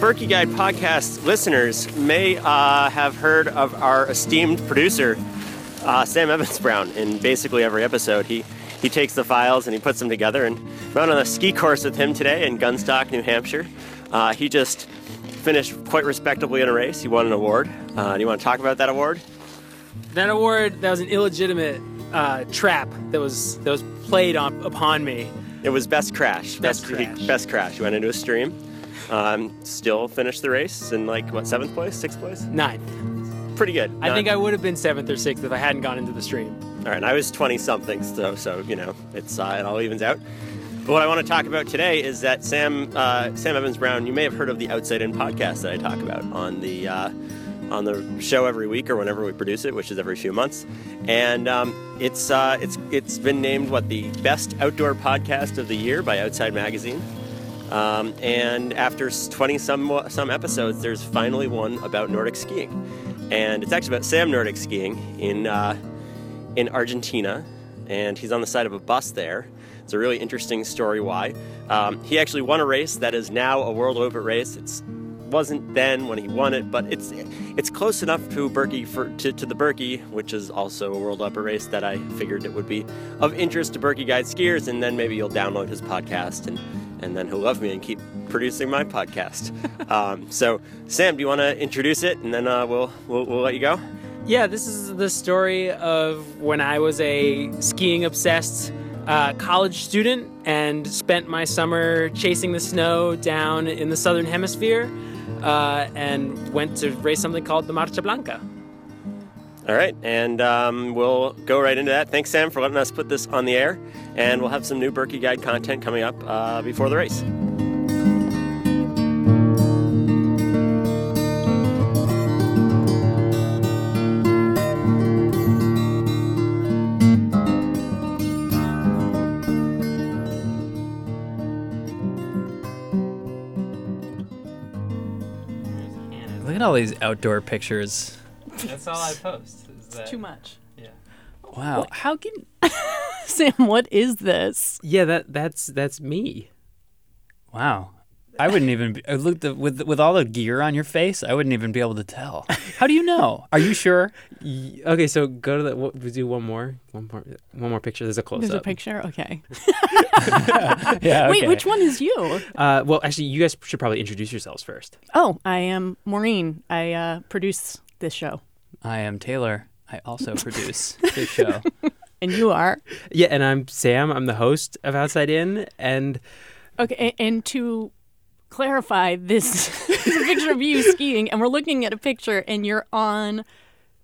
Birkie Guide podcast listeners may uh, have heard of our esteemed producer, uh, Sam Evans Brown, in basically every episode. He he takes the files and he puts them together. And went on a ski course with him today in Gunstock, New Hampshire. Uh, he just finished quite respectably in a race. He won an award. Uh, do you want to talk about that award? That award that was an illegitimate uh, trap that was that was played on upon me. It was best crash. Best he- crash. best crash. He went into a stream. Um, still finished the race in like what seventh place, sixth place. Ninth. Pretty good. I think I would have been seventh or sixth if I hadn't gone into the stream. All right, and I was 20 something, so so you know it's uh, it all evens out. But what I want to talk about today is that Sam uh, Sam Evans Brown. You may have heard of the Outside In podcast that I talk about on the uh, on the show every week or whenever we produce it, which is every few months. And um, it's uh, it's it's been named what the best outdoor podcast of the year by Outside Magazine. Um, and after 20 some some episodes, there's finally one about Nordic skiing, and it's actually about Sam Nordic skiing in uh, in Argentina, and he's on the side of a bus there. It's a really interesting story why. Um, he actually won a race that is now a Worldloppet race. It's wasn't then when he won it, but it's it's close enough to Birkie for to, to the Birkie, which is also a Worldloppet race that I figured it would be of interest to Birkie Guide skiers, and then maybe you'll download his podcast and and then he'll love me and keep producing my podcast. um, so Sam, do you want to introduce it, and then uh, we'll, we'll we'll let you go. Yeah, this is the story of when I was a skiing obsessed uh, college student and spent my summer chasing the snow down in the southern hemisphere uh, and went to race something called the Marcha Blanca. All right, and um, we'll go right into that. Thanks, Sam, for letting us put this on the air, and we'll have some new Birkie Guide content coming up uh, before the race. Look at all these outdoor pictures. That's all I post. Too much. Yeah. Wow. How can Sam, what is this? Yeah, that that's that's me. Wow. I wouldn't even be, I looked the, with with all the gear on your face. I wouldn't even be able to tell. How do you know? Are you sure? Y- Okay, so go to the. We'll do one more, one more, one more picture. There's a close There's a up. picture. Okay. Yeah. Wait, okay. which one is you? Uh, well, actually, you guys should probably introduce yourselves first. Oh, I am Maureen. I uh, produce this show, I am Taylor. I also produce this show. and you are. Yeah, and I'm Sam. I'm the host of Outside In, and Okay, a- and to clarify, this is a picture of you skiing, and we're looking at a picture, and you're on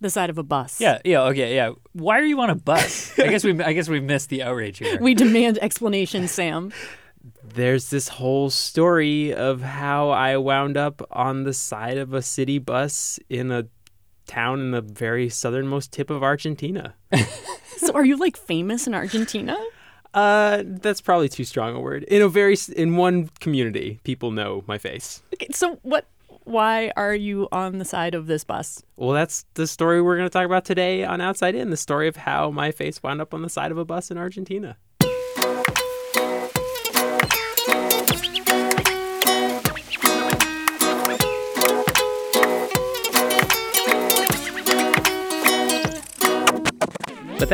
the side of a bus. Yeah. Yeah. Okay. Yeah. Why are you on a bus? I guess we I guess we missed the outrage here. We demand explanation, Sam. there's this whole story of how I wound up on the side of a city bus in a town in the very southernmost tip of Argentina. So, are you like famous in Argentina? Uh, that's probably too strong a word. In a very in one community, people know my face. Okay, so what? Why are you on the side of this bus? Well, that's the story we're going to talk about today on Outside In, the story of how my face wound up on the side of a bus in Argentina.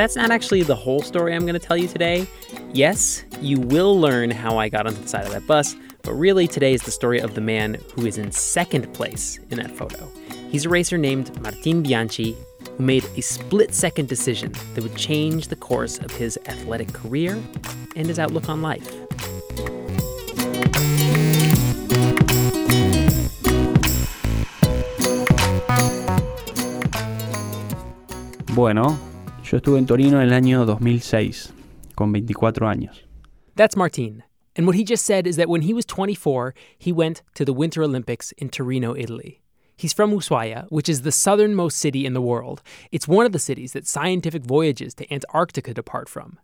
That's not actually the whole story I'm going to tell you today. Yes, you will learn how I got onto the side of that bus, but really today is the story of the man who is in second place in that photo. He's a racer named Martin Bianchi who made a split second decision that would change the course of his athletic career and his outlook on life. Bueno, yo estuve en Torino en el año 2006, con 24 años. That's Martin. And what he just said is that when he was 24, he went to the Winter Olympics in Torino, Italy. He's from Ushuaia, which is the southernmost city in the world. It's one of the cities that scientific voyages to Antarctica depart from.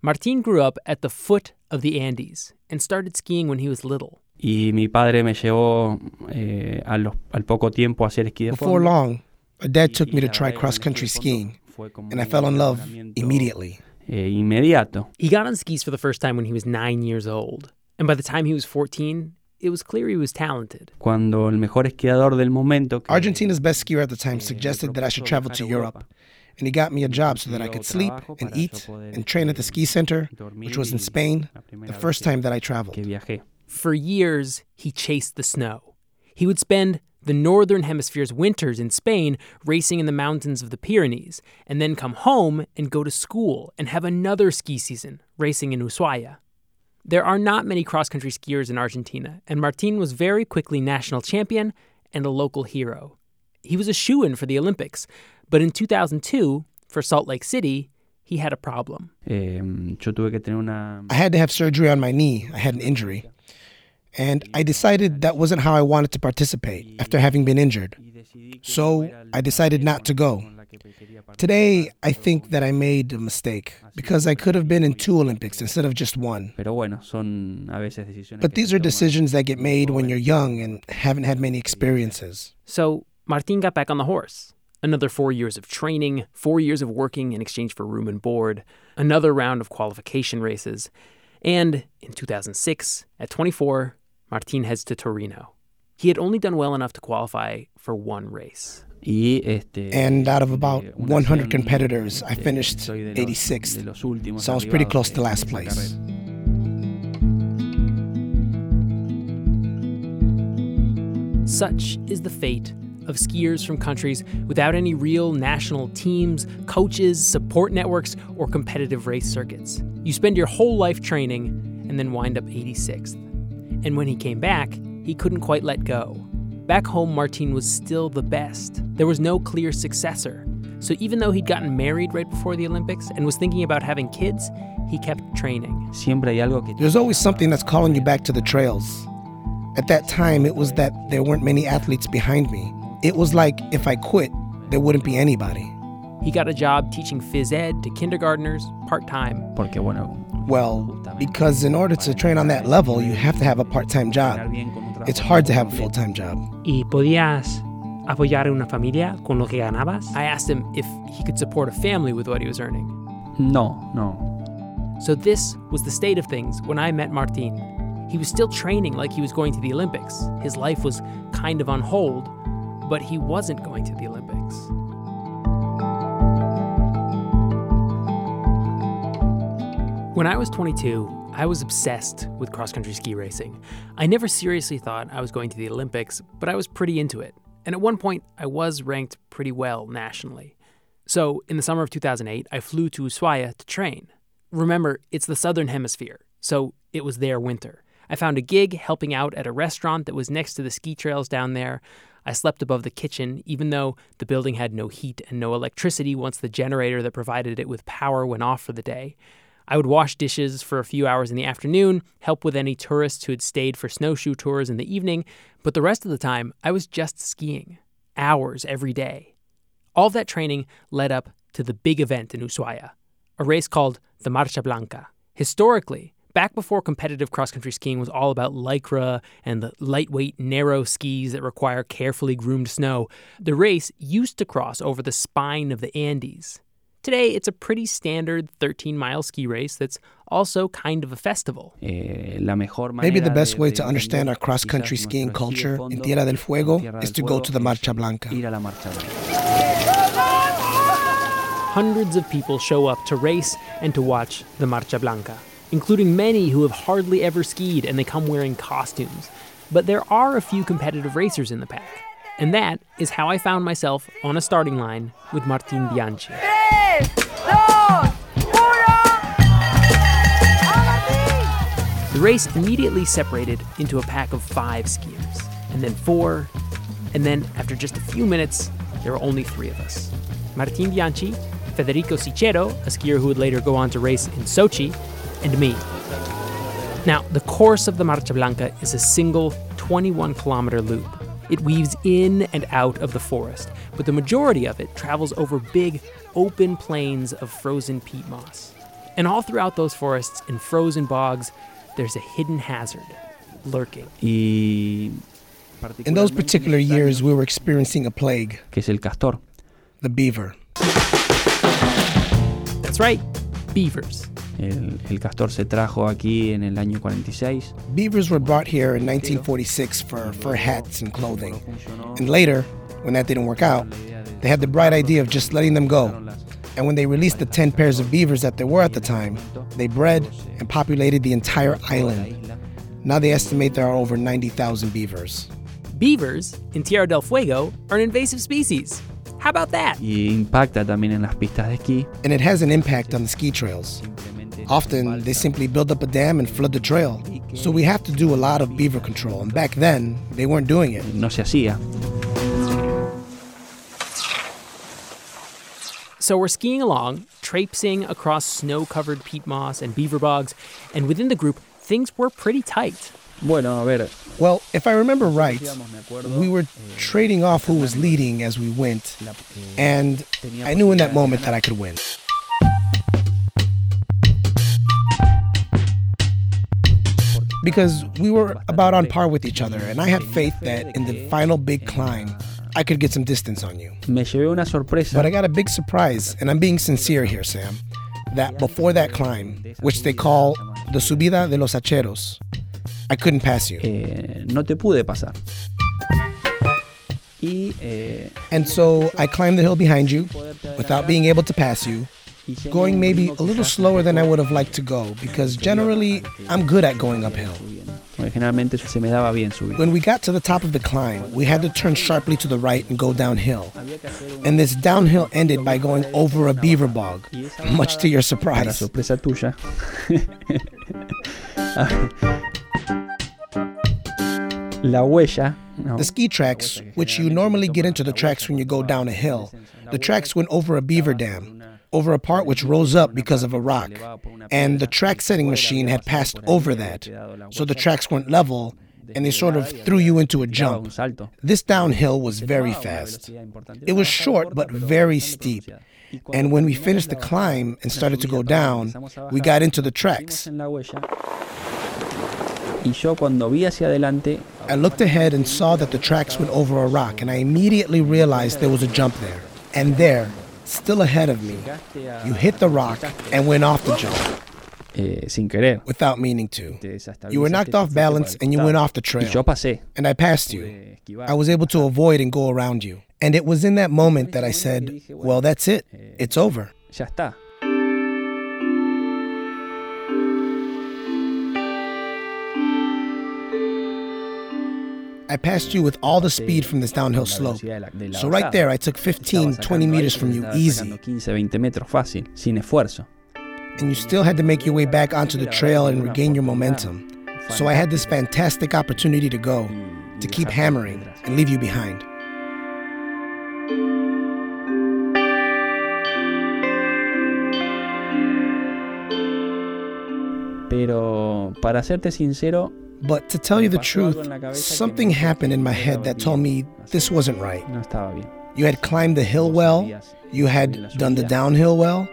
Martin grew up at the foot of the Andes and started skiing when he was little. Y mi padre me llevó eh, a los- al poco tiempo a hacer esquí de Before long, a dad took me to try cross el country esquí de fondo skiing, fue como and I fell in love immediately. eh, inmediato. He got on skis for the first time when he was nine years old. And by the time he was 14, it was clear he was talented. Cuando el mejor esquiador del momento, que- Argentina's best skier at the time suggested that I should travel to Europe, and he got me a job so that I could sleep and eat and train at the ski center, which was in Spain, the first time that I traveled. For years, he chased the snow. He would spend the Northern Hemisphere's winters in Spain racing in the mountains of the Pyrenees, and then come home and go to school and have another ski season racing in Ushuaia. There are not many cross country skiers in Argentina, and Martin was very quickly national champion and a local hero. He was a shoe in for the Olympics, but in 2002, for Salt Lake City, he had a problem. Eh, yo tuve que tener una... I had to have surgery on my knee. I had an injury. And I decided that wasn't how I wanted to participate after having been injured. So I decided not to go. Today, I think that I made a mistake because I could have been in two Olympics instead of just one. Pero bueno, son a veces decisiones But these are decisions that get made when you're young and haven't had many experiences. So Martin got back on the horse. Another four years of training, four years of working in exchange for room and board, another round of qualification races. And in 2006, at 24, Martin heads to Torino. He had only done well enough to qualify for one race. And out of about eh, 100 competitors, I finished soy de los- 86th. de los últimos So I was pretty close to last place. Such is the fate of skiers from countries without any real national teams, coaches, support networks, or competitive race circuits. You spend your whole life training and then wind up 86th. And when he came back, he couldn't quite let go. Back home, Martin was still the best. There was no clear successor. So even though he'd gotten married right before the Olympics and was thinking about having kids, he kept training. Siempre hay algo que There's always something that's calling you back to the trails. At that time, it was that there weren't many athletes behind me. It was like if I quit, there wouldn't be anybody. He got a job teaching phys ed to kindergartners part time. porque bueno, Well, because in order to train on that level, you have to have a part time job. ganar bien con un trabajo It's hard to have a full time job. ¿Y podías apoyar una familia con lo que ganabas? I asked him if he could support a family with what he was earning. No, no. So this was the state of things when I met Martin. He was still training like he was going to the Olympics. His life was kind of on hold, but he wasn't going to the Olympics. When I was 22, I was obsessed with cross country ski racing. I never seriously thought I was going to the Olympics, but I was pretty into it. And at one point, I was ranked pretty well nationally. So, in the summer of 2008, I flew to Ushuaia to train. Remember, it's the southern hemisphere, so it was their winter. I found a gig helping out at a restaurant that was next to the ski trails down there. I slept above the kitchen, even though the building had no heat and no electricity once the generator that provided it with power went off for the day. I would wash dishes for a few hours in the afternoon, help with any tourists who had stayed for snowshoe tours in the evening, but the rest of the time, I was just skiing. Hours every day. All that training led up to the big event in Ushuaia, a race called the Marcha Blanca. Historically, back before competitive cross country skiing was all about lycra and the lightweight, narrow skis that require carefully groomed snow, the race used to cross over the spine of the Andes. Today, it's a pretty standard 13 mile ski race that's also kind of a festival. Eh, la mejor Maybe the best way to understand our cross country skiing nuestro esquí de culture in Tierra del Fuego is to go to the Fuego Marcha es Blanca. Ir a la Marcha Blanca. Hundreds of people show up to race and to watch the Marcha Blanca, including many who have hardly ever skied and they come wearing costumes. But there are a few competitive racers in the pack. And that is how I found myself on a starting line with Martin Bianchi. The race immediately separated into a pack of five skiers, and then four, and then after just a few minutes, there were only three of us Martin Bianchi, Federico Cichero, a skier who would later go on to race in Sochi, and me. Now, the course of the Marcha Blanca is a single 21 kilometer loop. It weaves in and out of the forest, but the majority of it travels over big, open plains of frozen peat moss. And all throughout those forests and frozen bogs, there's a hidden hazard lurking. In those particular years, we were experiencing a plague, que es el castor. the beaver. That's right, beavers. El, el castor se trajo aquí en el año 46. Beavers were brought here in 1946 for fur hats and clothing. And later, when that didn't work out, they had the bright idea of just letting them go. And when they released the 10 pairs of beavers that there were at the time, they bred and populated the entire island. Now they estimate there are over 90,000 beavers. Beavers in Tierra del Fuego are an invasive species. How about that? Y impacta también en las pistas de esquí. And it has an impact on the ski trails. Often, they simply build up a dam and flood the trail. So we have to do a lot of beaver control. And back then, they weren't doing it. No se hacía. So we're skiing along, traipsing across snow covered peat moss and beaver bogs, and within the group, things were pretty tight. Bueno, a ver, Well, if I remember right, we were trading off who was leading as we went, and I knew in that moment that I could win. Because we were about on par with each other, and I had faith that in the final big climb, I could get some distance on you. me llevé una sorpresa. But I got a big surprise, and I'm being sincere here, Sam, that before that climb, which they call the Subida de los Hacheros, I couldn't pass you. Eh, no te pude pasar. Y, eh, And so I climbed the hill behind you without being able to pass you, going maybe a little slower than I would have liked to go because generally I'm good at going uphill. Generalmente se me daba bien subir. When we got to the top of the climb, we had to turn sharply to the right and go downhill. And this downhill ended by going over a beaver bog, much to your surprise. sorpresa tuya. La huella. The ski tracks, which you normally get into the tracks when you go down a hill, the tracks went over a beaver dam, over a part which rose up because of a rock. And the track setting machine had passed over that. So the tracks weren't level, and they sort of threw you into a jump. This downhill was very fast. It was short but very steep. And when we finished the climb and started to go down, we got into the tracks. I looked ahead and saw that the tracks went over a rock, and I immediately realized there was a jump there. And there, still ahead of me, you hit the rock and went off the jump eh, sin querer, without meaning to. You were knocked off balance and you went off the trail, pasé. and I passed you. I was able to avoid and go around you. And it was in that moment that I said, Well, that's it. It's over. I passed you with all the speed from this downhill slope. So right there, I took 15, 20 meters from you easy. 15, 20 metros fácil, sin esfuerzo. And you still had to make your way back onto the trail and regain your momentum. So I had this fantastic opportunity to go, to keep hammering and leave you behind. Pero para serte sincero, But to tell you the truth, something happened in my head that told me this wasn't right. no estaba bien. You had climbed the hill well, you had done the downhill well.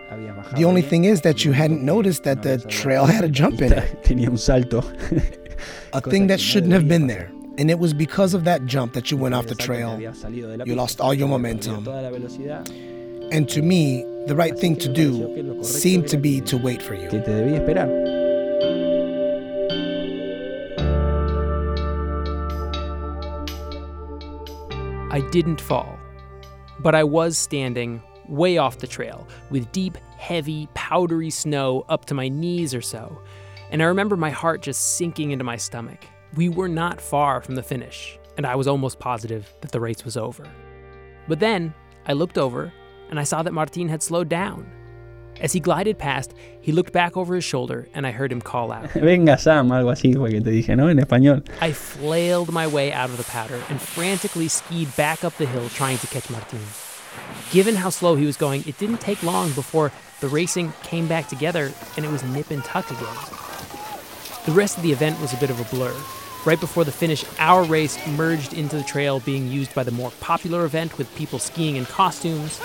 The only thing is that you hadn't noticed that the trail had a jump in it, Tenía un salto. a thing that shouldn't have been there. And it was because of that jump that you went off the El salto que trail. había salido de la You lost all your momentum. perdido Toda la velocidad And to me, the right thing to do seemed to be to wait for you. I didn't fall, but I was standing way off the trail with deep, heavy, powdery snow up to my knees or so. And I remember my heart just sinking into my stomach. We were not far from the finish, and I was almost positive that the race was over. But then I looked over and I saw that Martin had slowed down. As he glided past, he looked back over his shoulder and I heard him call out. Venga Sam, algo así fue que te dije, ¿no? En español. I flailed my way out of the powder and frantically skied back up the hill trying to catch Martin. Given how slow he was going, it didn't take long before the racing came back together and it was nip and tuck again. The rest of the event was a bit of a blur. Right before the finish, our race merged into the trail being used by the more popular event with people skiing in costumes.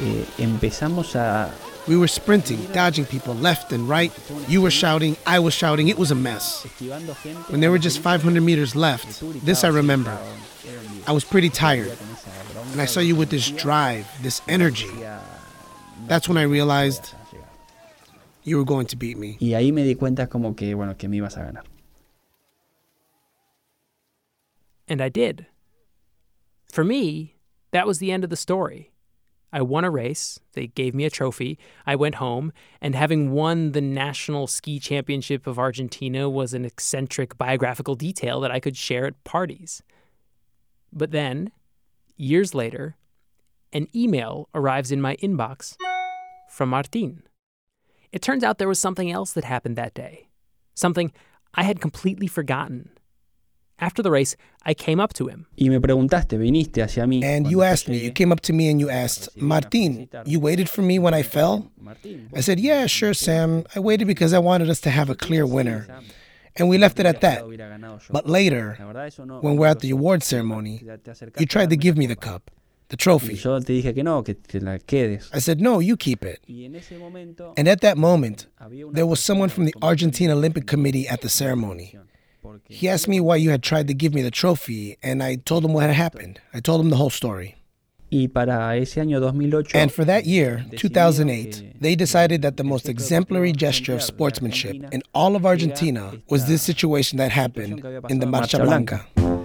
Eh, empezamos a, We were sprinting, dodging people left and right. You were shouting, I was shouting. It was a mess. When there were just 500 meters left, this I remember. I was pretty tired, and I saw you with this drive, this energy. That's when I realized you were going to beat me. Y ahí me di cuenta como que, bueno, que me ibas a ganar. And I did. For me, that was the end of the story. I won a race. They gave me a trophy. I went home, and having won the National Ski Championship of Argentina was an eccentric biographical detail that I could share at parties. But then, years later, an email arrives in my inbox from Martin. It turns out there was something else that happened that day, something I had completely forgotten. After the race, I came up to him. Y me preguntaste, viniste hacia mí. And you asked me, you came up to me and you asked, Martin, you waited for me when I fell? Martín, I said, Yeah, sure, Sam. I waited because I wanted us to have a clear winner. And we left it at that. hubiera ganado yo. But later, La verdad, eso no- when we're at the award ceremony, Te- te acercaste you tried to give me the cup, the trophy. yo te dije que no, que te la quedes. I said, No, you keep it. Y en ese momento And at that moment, there was someone from the persona Argentina Olympic Committee at the ceremony. Porque He asked me why you had tried to give me the trophy, and I told him what had happened. I told him the whole story. Y para ese año 2008 And for that year, 2008, they decided that the most exemplary gesture of sportsmanship in all of Argentina was this situation that happened situación que había in the Marcha Marcha Blanca.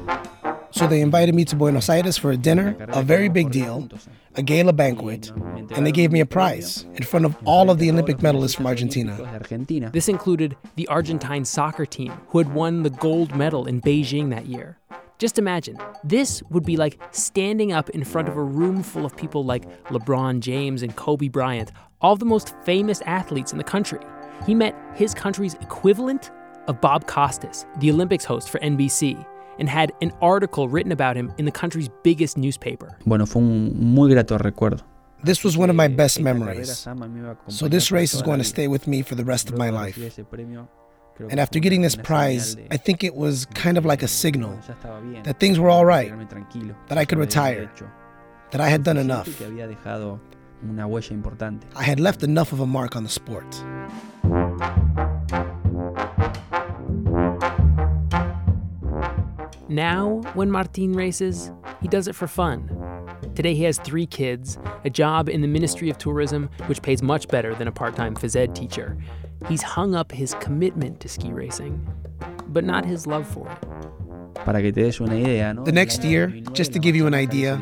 So they invited me to Buenos Aires for a dinner, a very big deal, a gala banquet, and they gave me a prize in front of all of the Olympic medalists from Argentina. This included the Argentine soccer team, who had won the gold medal in Beijing that year. Just imagine, this would be like standing up in front of a room full of people like LeBron James and Kobe Bryant, all the most famous athletes in the country. He met his country's equivalent of Bob Costas, the Olympics host for NBC, and had an article written about him in the country's biggest newspaper. Bueno, fue un muy grato recuerdo. This was one of my best memories. Sama me iba a So this race is going to stay with me for the rest of my life. recibir ese premio, creo And after getting this prize, I think it was kind of like a signal ya estaba bien, that things were all right, that I could eso lo había retire. that I had done enough. que había dejado una huella importante. I had left enough of a mark on the sport. Now, when Martin races, he does it for fun. Today, he has three kids, a job in the Ministry of Tourism, which pays much better than a part time phys ed teacher. He's hung up his commitment to ski racing, but not his love for it. Para que te des una idea, ¿no? The next year, just to give you an idea,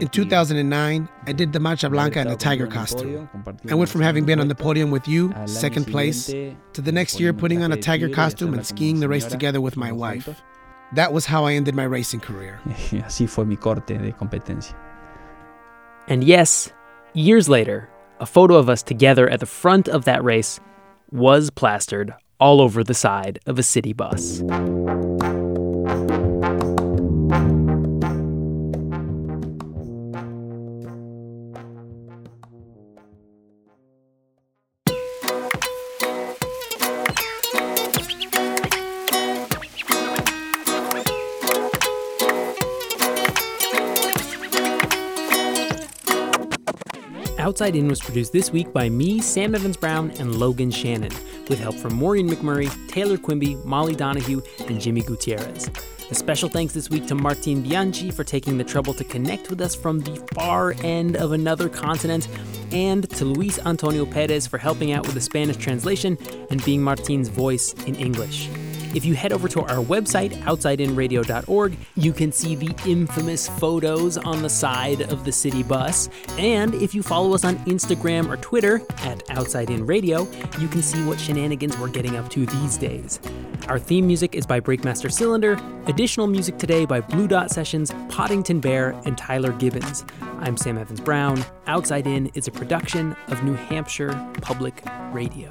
in 2009, I did the Marcha Blanca in a tiger costume. I went from having been on the podium with you, second place, to the next year putting on a tiger costume and skiing the race together with my wife. That was how I ended my racing career. Así fue mi corte de competencia. And yes, years later, a photo of us together at the front of that race was plastered all over the side of a city bus. Outside In was produced this week by me, Sam Evans Brown, and Logan Shannon, with help from Maureen McMurray, Taylor Quimby, Molly Donahue, and Jimmy Gutierrez. A special thanks this week to Martin Bianchi for taking the trouble to connect with us from the far end of another continent, and to Luis Antonio Perez for helping out with the Spanish translation and being Martin's voice in English. If you head over to our website, outsideinradio.org, you can see the infamous photos on the side of the city bus. And if you follow us on Instagram or Twitter at Outside In Radio, you can see what shenanigans we're getting up to these days. Our theme music is by Breakmaster Cylinder, additional music today by Blue Dot Sessions, Poddington Bear, and Tyler Gibbons. I'm Sam Evans Brown. Outside In is a production of New Hampshire Public Radio.